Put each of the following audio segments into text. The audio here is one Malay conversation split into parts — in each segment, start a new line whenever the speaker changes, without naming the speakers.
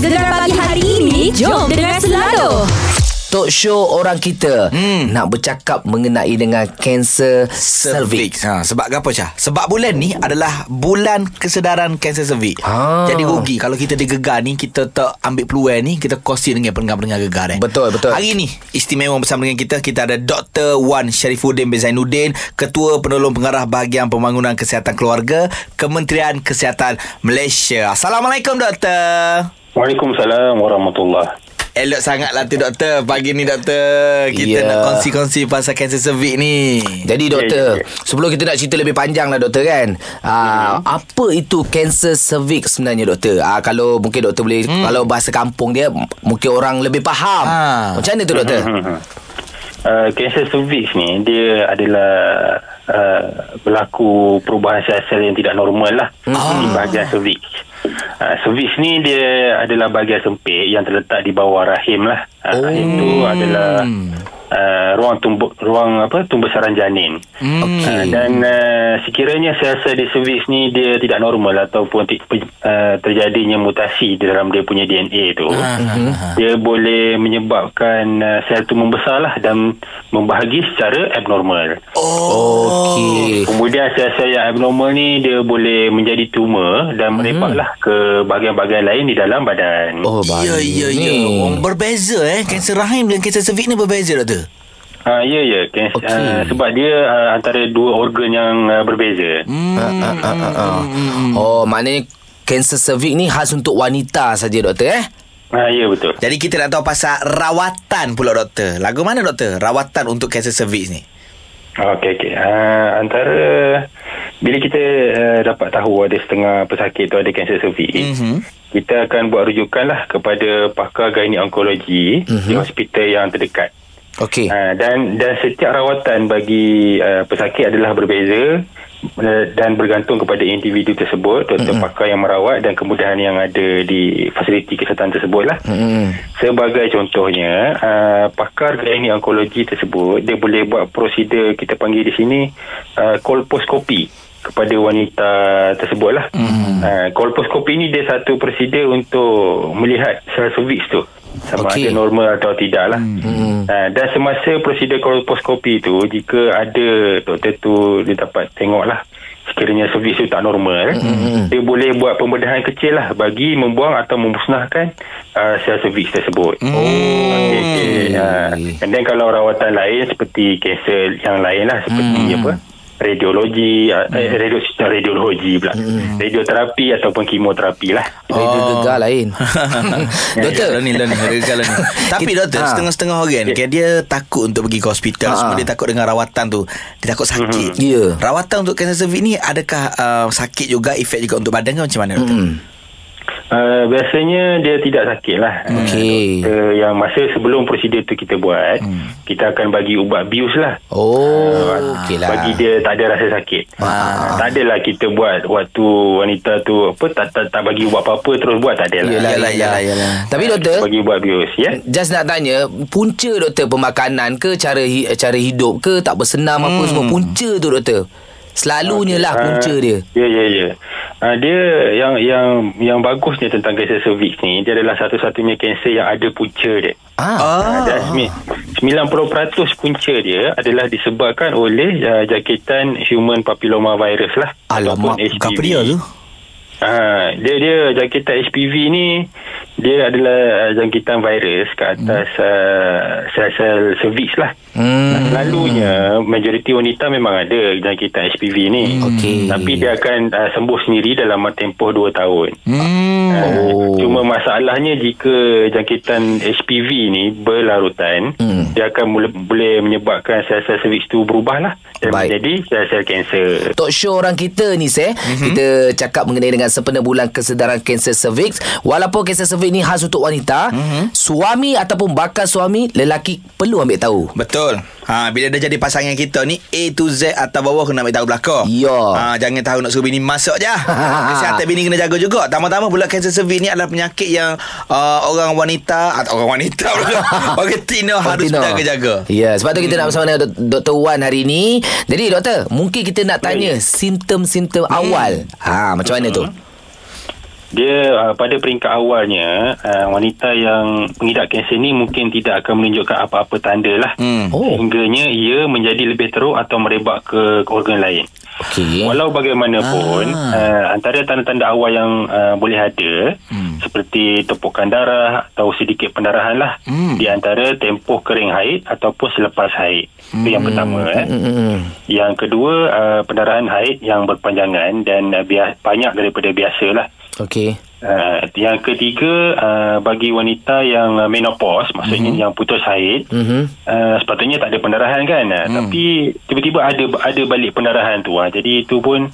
Gegar pagi hari ini Jom dengar selalu
Talk show orang kita hmm. nak bercakap mengenai dengan kanser cervix.
Ha, sebab apa Syah? Sebab bulan ni adalah bulan kesedaran kanser cervix.
Ah.
Jadi rugi kalau kita digegar ni kita tak ambil peluang ni kita kongsi dengan pendengar-pendengar gegar eh.
Betul, betul.
Hari ni istimewa bersama dengan kita kita ada Dr. Wan Sharifuddin bin Zainuddin, Ketua Penolong Pengarah Bahagian Pembangunan Kesihatan Keluarga, Kementerian Kesihatan Malaysia. Assalamualaikum doktor.
Waalaikumsalam warahmatullahi
Elok sangatlah tu doktor Pagi ni doktor Kita
Ya.
nak kongsi-kongsi Pasal kanser cervix ni
Jadi doktor,
ya, ya.
sebelum kita nak cerita lebih panjang lah doktor kan. Uh, apa itu kanser cervix sebenarnya doktor? Uh, kalau mungkin doktor boleh hmm. kalau bahasa kampung dia mungkin orang lebih faham.
Ha.
Macam mana tu doktor?
uh, Kanser cervix ni Dia adalah uh, Berlaku perubahan sel-sel yang tidak normal lah. Di bahagian cervix uh, Cervix ni dia adalah bahagian sempit Yang terletak di bawah rahim lah. Uh, Rahim tu adalah uh, Ruang tumbuh Ruang apa Tumbesaran janin
Hmm.
Uh, dan uh, sekiranya sel-sel di cervix ni dia tidak normal ataupun pe- uh, terjadinya mutasi di dalam dia punya DNA tu
Ah,
dia boleh menyebabkan uh, sel tu membesar lah dan membahagi secara abnormal.
Oh
Okey.
Kemudian sel-sel yang abnormal ni dia boleh menjadi tumor dan merebaklah ke bahagian-bahagian lain di dalam badan.
Oh,
Ya, ya, ya. Oh, berbeza eh. Kanser rahim dengan kanser cervix ni berbeza doktor.
Ha, ya, ya. Kans-
Okey.
uh, sebab dia uh, antara dua organ yang uh, berbeza.
Hmm.
Ah, ah, ah, ah, ah. Oh, maknanya kanser cervix ni khas untuk wanita saja doktor eh?
Ha, ya, betul.
Jadi kita nak tahu pasal rawatan pula doktor. Lagu mana doktor? Rawatan untuk kanser cervix ni.
Okey, okey. Uh, antara bila kita uh, dapat tahu ada setengah pesakit tu ada kanser cervix,
Mhm.
kita akan buat rujukan lah kepada pakar gynae onkologi di hospital yang terdekat.
Okey.
Uh, dan dan setiap rawatan bagi uh, pesakit adalah berbeza dan bergantung kepada individu tersebut, doktor mm-hmm. pakar yang merawat dan kemudahan yang ada di fasiliti kesihatan tersebut lah.
Hmm.
Sebagai contohnya, uh, pakar gynae onkologi tersebut dia boleh buat prosedur kita panggil di sini uh, kolposkopi kepada wanita tersebut lah. Mm-hmm. Uh, kolposkopi ni dia satu prosedur untuk melihat sel cervix tu sama okay. ada normal atau tidak lah. Mm-hmm. Uh, dan semasa prosedur kolposkopi tu jika ada doktor tu dia dapat tengok lah sekiranya cervix tu tak normal mm-hmm. dia boleh buat pembedahan kecil lah bagi membuang atau memusnahkan uh, sel cervix tersebut. Oh. Okay, okay. Uh, and then kalau rawatan lain seperti kanser yang lain lah seperti mm. apa radiologi mm. eh, radio, radiologi pula mm. radioterapi ataupun kemoterapi lah
Radio gegar lain.
Doktor lah ni, lah ni, gegar lah ni. Tapi doktor,
Ha.
setengah-setengah orang ni, kan, dia takut untuk pergi ke hospital.
Ha.
Semua dia takut dengan rawatan tu. Dia takut sakit.
Ya.
Rawatan untuk kanser cervix ni, adakah uh, sakit juga, efek juga untuk badan ke macam mana doktor?
Hmm.
Uh, biasanya dia tidak sakit lah.
Okey.
Uh, yang masa sebelum prosedur tu kita buat, hmm. kita akan bagi ubat bius lah.
Oh, okey lah.
Bagi dia tak ada rasa sakit. Ah. Tak adalah kita buat waktu wanita tu apa tak tak, tak bagi ubat apa-apa terus buat tak adalah.
Yalah,
yelah.
yalah, yalah.
Tapi doktor,
Bagi ubat bius ya.
Just nak tanya Punca doktor Pemakanan ke Cara cara hidup ke Tak bersenam hmm. apa Semua punca tu doktor Selalunya lah punca
Ah,
dia
Ya ya ya. Uh, dia yang yang yang bagusnya tentang kanser cervix ni dia adalah satu-satunya kanser yang ada punca dia.
Ah,
Ah. Dan semi- 90% punca dia adalah disebabkan oleh uh, jangkitan human papilloma virus lah.
Alamak,
ataupun
apa dia tu?
Ha, dia dia jangkitan HPV ni dia adalah uh, jangkitan virus ke atas hmm. uh, sel-sel cervix lah.
Hmm.
Selalunya majoriti wanita memang ada jangkitan HPV ni.
Okey.
Tapi dia akan uh, sembuh sendiri dalam tempoh 2 tahun.
Hmm.
Oh.
Cuma masalahnya jika jangkitan HPV ni berlarutan,
Hmm.
dia akan mula, boleh menyebabkan sel-sel cervix tu berubah lah dan
Baik.
menjadi sel-sel kanser.
Talk show orang kita ni Seh mm-hmm. Kita cakap mengenai dengan sempena bulan kesedaran kanser cervix Walaupun kanser cervix ni khas untuk wanita mm-hmm. Suami ataupun bakal suami Lelaki perlu ambil tahu
Betul. Ha, bila dah jadi pasangan kita ni A to Z atas bawah kena ambil tahu belakang.
Ya.
Ha, jangan tahu nak suruh bini masuk je. Kesihatan bini kena jaga juga. Tambah-tambah pula kanser cervix ni adalah penyakit yang uh, orang wanita atau orang wanita pula. orang tina harus jaga-jaga.
Ya, sebab tu kita nak bersama dengan Dr. Wan hari ni. Jadi doktor, mungkin kita nak tanya simptom-simptom awal. Ha, macam mana tu?
Dia uh, pada peringkat awalnya uh, wanita yang mengidap kanser ni mungkin tidak akan menunjukkan apa-apa tanda lah.
Hmm.
Oh.
Sehingganya ia menjadi lebih teruk atau merebak ke, ke organ lain.
Okey.
Walau bagaimanapun
Ah.
uh, antara tanda-tanda awal yang uh, boleh ada hmm. seperti tepukan darah atau sedikit pendarahan lah
Hmm.
di antara tempoh kering haid ataupun selepas haid. Itu yang pertama eh.
Hmm.
Yang kedua uh, pendarahan haid yang berpanjangan dan uh, bias, banyak daripada biasa lah.
Okey.
Uh, yang ketiga uh, bagi wanita yang uh, menopause maksudnya mm-hmm. yang putus haid
Mhm.
uh, sepatutnya tak ada pendarahan kan uh, tapi tiba-tiba ada ada balik pendarahan tu uh, jadi itu pun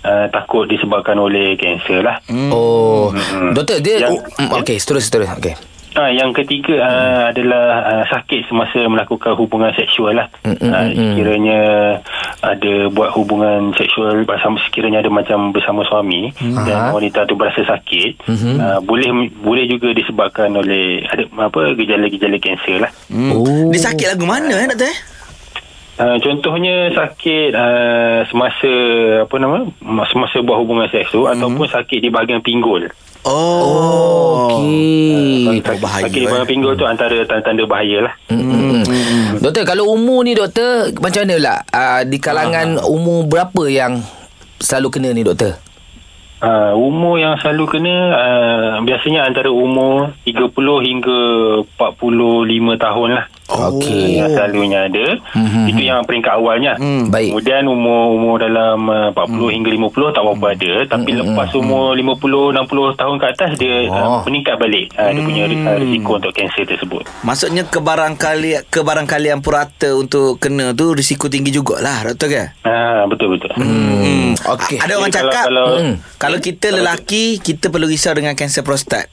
uh, takut disebabkan oleh kanser lah
Oh.
Mm-mm.
Doktor dia
Yang-
oh, mm, okey, seterus seterus. Okey.
Ah, yang ketiga uh, adalah uh, sakit semasa melakukan hubungan seksual lah.
Mm, mm,
Uh, sekiranya ada buat hubungan seksual bersama sekiranya ada macam bersama suami dan
Aha.
wanita tu berasa sakit,
Mhm.
uh, boleh boleh juga disebabkan oleh ada apa gejala-gejala kanser lah.
Hmm.
Oh.
Dia sakit lagu mana eh doktor? eh?
Uh, contohnya sakit uh, semasa apa nama semasa buat hubungan seks tu ataupun sakit di bahagian pinggul.
Oh.
Okey.
Oh, bahaya,
sakit di
eh.
bahagian pinggul tu antara tanda-tanda bahaya lah.
Hmm. Doktor, kalau umur ni doktor macam mana pula? Uh, di kalangan umur berapa yang selalu kena ni doktor?
Uh, umur yang selalu kena uh, biasanya antara umur 30 hingga 45 tahun lah.
Okey.
Yang selalunya ada.
Mhm.
Itu yang peringkat awalnya.
Hmm, baik.
Kemudian umur-umur dalam uh, 40 hingga 50 tak apa-apa ada. Tapi lepas umur 50 60 tahun ke atas dia
Oh.
uh, meningkat balik uh, dia punya uh, risiko untuk kanser tersebut.
Maksudnya kebarangkali kebarangkalian purata untuk kena tu risiko tinggi jugalah doktor ke?
Ah betul betul.
Hmm. Okey.
A- Ada orang
Jadi kalau-
cakap
kalau-
kalau, kalau kita lelaki kita perlu risau dengan kanser prostat.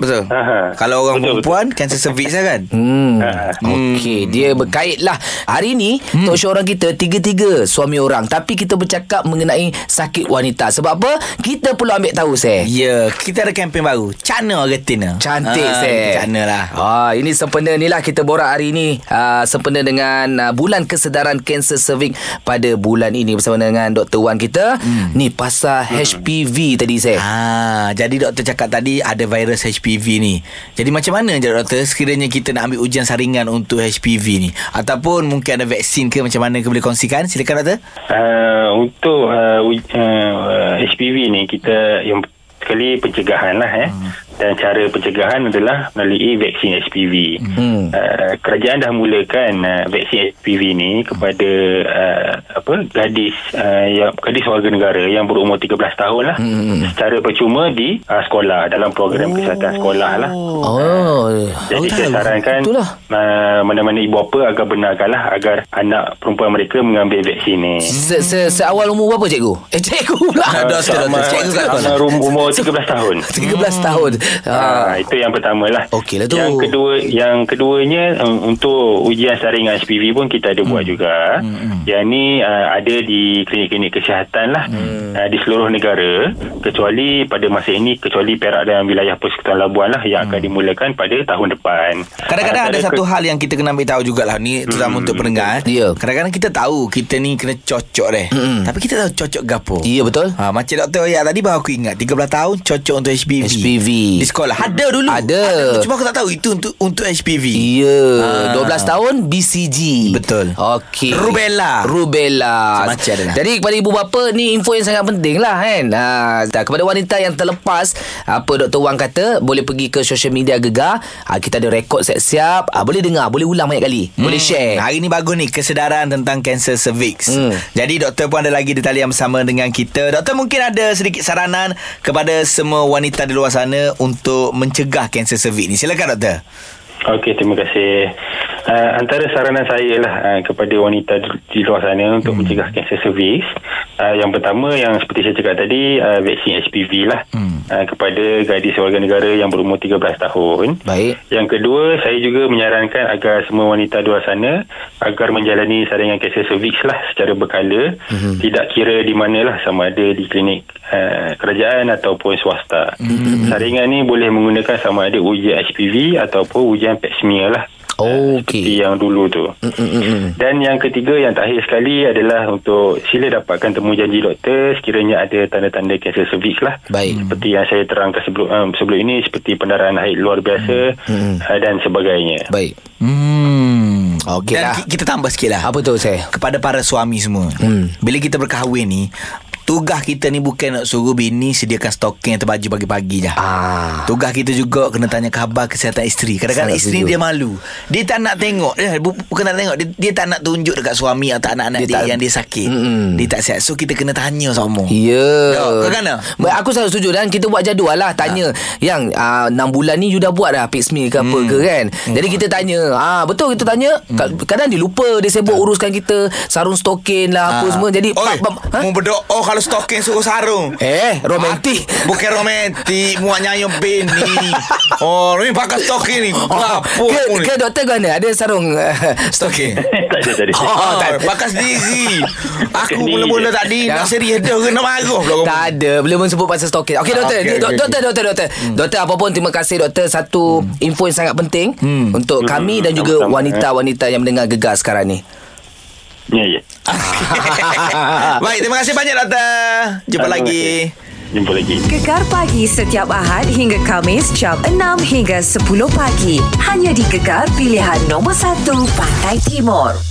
Betul.
Aha.
Kalau orang
Betul,
perempuan kanser cervix lah kan?
Hmm. Okey, dia berkait lah. Hari ni, hmm. talk show orang kita tiga-tiga suami orang. Tapi kita bercakap mengenai sakit wanita. Sebab apa? Kita perlu ambil tahu, saya.
Ya, kita ada kempen baru. Cana retina.
Cantik
Ah,
saya.
Cana lah.
Ah, ini sempena ni lah kita borak hari ni. Ah, sempena dengan ah, bulan kesedaran kanser cervix pada bulan ini bersama dengan Dr. Wan kita. Hmm. Ni pasal HPV tadi saya.
Ah, jadi doktor cakap tadi ada virus HPV ni. Jadi macam mana je doktor sekiranya kita nak ambil ujian saringan untuk HPV ni ataupun mungkin ada vaksin ke macam mana ke boleh kongsikan? Silakan doktor.
Uh, untuk uh, uj- uh, HPV ni kita yang sekali pencegahan lah eh. Hmm. Dan cara pencegahan adalah melalui vaksin HPV.
Hmm.
Uh, kerajaan dah mulakan uh, vaksin HPV ni kepada uh, apa gadis uh, yang gadis warga negara yang berumur 13 tahun lah
Hmm.
secara percuma di uh, sekolah dalam program kesihatan sekolah lah.
Oh.
Jadi
tahu.
saya sarankan
Itulah.
uh, mana-mana ibu bapa agar benarkanlah agar anak perempuan mereka mengambil vaksin ni.
Se, se, seawal umur berapa cikgu? Eh cikgu pula.
Ah, doktor. Cikgu
sama umur 13 tahun.
13 tahun.
Ha,
Ah.
itu yang pertama lah.
Okey lah tu.
Yang kedua, yang keduanya um, untuk ujian saringan HPV pun kita ada buat juga. Yang ni uh, ada di klinik-klinik kesihatan lah uh, di seluruh negara kecuali pada masa ini kecuali Perak dan wilayah Persekutuan Labuan lah yang akan dimulakan pada tahun depan.
Kadang-kadang ada
Antara
satu
ke-
hal yang kita kena ambil tahu jugalah ni terutama untuk pendengar.
Ya.
Kadang-kadang kita tahu kita ni kena cocok deh.
Mm-mm.
Tapi kita tahu cocok gapo.
Ya betul.
Ha, macam doktor Oyak tadi baru aku ingat 13 tahun cocok untuk HPV.
HPV.
Di sekolah ada dulu.
Ada.
Cuma aku tak tahu itu untuk untuk HPV.
Ya,
Ah.
12 tahun BCG.
Betul.
Okey.
Rubella.
Rubella.
Semacam ada lah.
Jadi kepada ibu bapa ni info yang sangat penting lah kan. Ha, kepada wanita yang terlepas apa Dr. Wang kata boleh pergi ke social media Gegar. Ha, kita ada rekod siap-siap. Ha, boleh dengar, boleh ulang banyak kali. Boleh share.
Hari ni bagus ni kesedaran tentang kanser cervix.
Hmm.
Jadi doktor pun ada lagi di talian bersama dengan kita. Doktor mungkin ada sedikit saranan kepada semua wanita di luar sana untuk mencegah kanser cervix ni. Silakan doktor.
Okey, terima kasih. Uh, antara saranan saya lah uh, kepada wanita di, di luar sana untuk hmm. mencegah kanser cervix. Uh, yang pertama yang seperti saya cakap tadi, uh, vaksin HPV lah. Hmm. Uh, kepada gadis warga negara yang berumur 13 tahun.
Baik.
Yang kedua, saya juga menyarankan agar semua wanita di luar sana agar menjalani saringan kanser cervix lah secara berkala. Mm-hmm. Tidak kira di mana lah sama ada di klinik uh, kerajaan ataupun swasta. Mm-hmm. Saringan ni boleh menggunakan sama ada ujian HPV ataupun ujian pap smear lah.
Okey.
Seperti yang dulu tu.
Mm-mm-mm.
Dan yang ketiga yang terakhir sekali adalah untuk sila dapatkan temu janji doktor sekiranya ada tanda-tanda kanser cervix lah.
Baik.
Seperti yang saya terangkan sebelum um, sebelum ini seperti pendarahan haid luar biasa uh, dan sebagainya.
Baik.
Hmm.
Okey
Dan
lah.
ki- kita tambah sikit lah.
Apa tu saya?
Kepada para suami semua.
Hmm.
Bila kita berkahwin ni, tugas kita ni bukan nak suruh bini sediakan stoking atau baju pagi-pagi je.
Ah.
Tugas kita juga kena tanya khabar kesihatan isteri. Kadang-kadang
Sangat
isteri
setuju.
dia malu. Dia tak nak tengok. Eh, bu- bukan tak tengok. Dia, dia tak nak tunjuk dekat suami atau anak-anak
Dia
dia,
tak-
yang dia sakit.
Mm-mm.
Dia tak sihat. So kita kena tanya sama.
Ya.
Ya, kau kan?
Ba- Aku selalu setuju dan kita buat jadual lah tanya yang uh, 6 bulan ni you dah buat dah pap smear ke apa ke kan. Jadi kita tanya, ah betul kita tanya, Ka- kadang dia lupa dia sibuk uruskan kita sarung stokin lah apa
Ah.
semua. Jadi
Oi,
pap- pap- ha?
Oh, kalau stoking suruh sarung.
Eh, romantik.
Ah, Bukan romantik. Muak nyanyi bini Oh ni pakai stoking ni. Apa
ke,
ni.
ke doktor ke mana? Ada sarung uh,
Stoking
tak ada tadi.
Oh, tak pakai sendiri. Aku mula-mula tadi
Ya.
nak serius dah kena marah pula
Tak ada. Boleh pun sebut pasal stokin Okey doktor.
okey,
okay,
okey,
Doktor doktor. Doktor Doktor apa pun Terima kasih doktor. Satu info yang sangat penting Untuk kami Dan juga
Sama-sama,
wanita-wanita Yang mendengar gegar sekarang ni
Ya, ya.
Baik, terima kasih banyak doktor. Jumpa
Terima
lagi.
kasih. Jumpa lagi.
Gegar pagi setiap Ahad hingga Kamis jam 6 hingga 10 pagi. Hanya di Gegar pilihan nombor 1 Pantai Timur.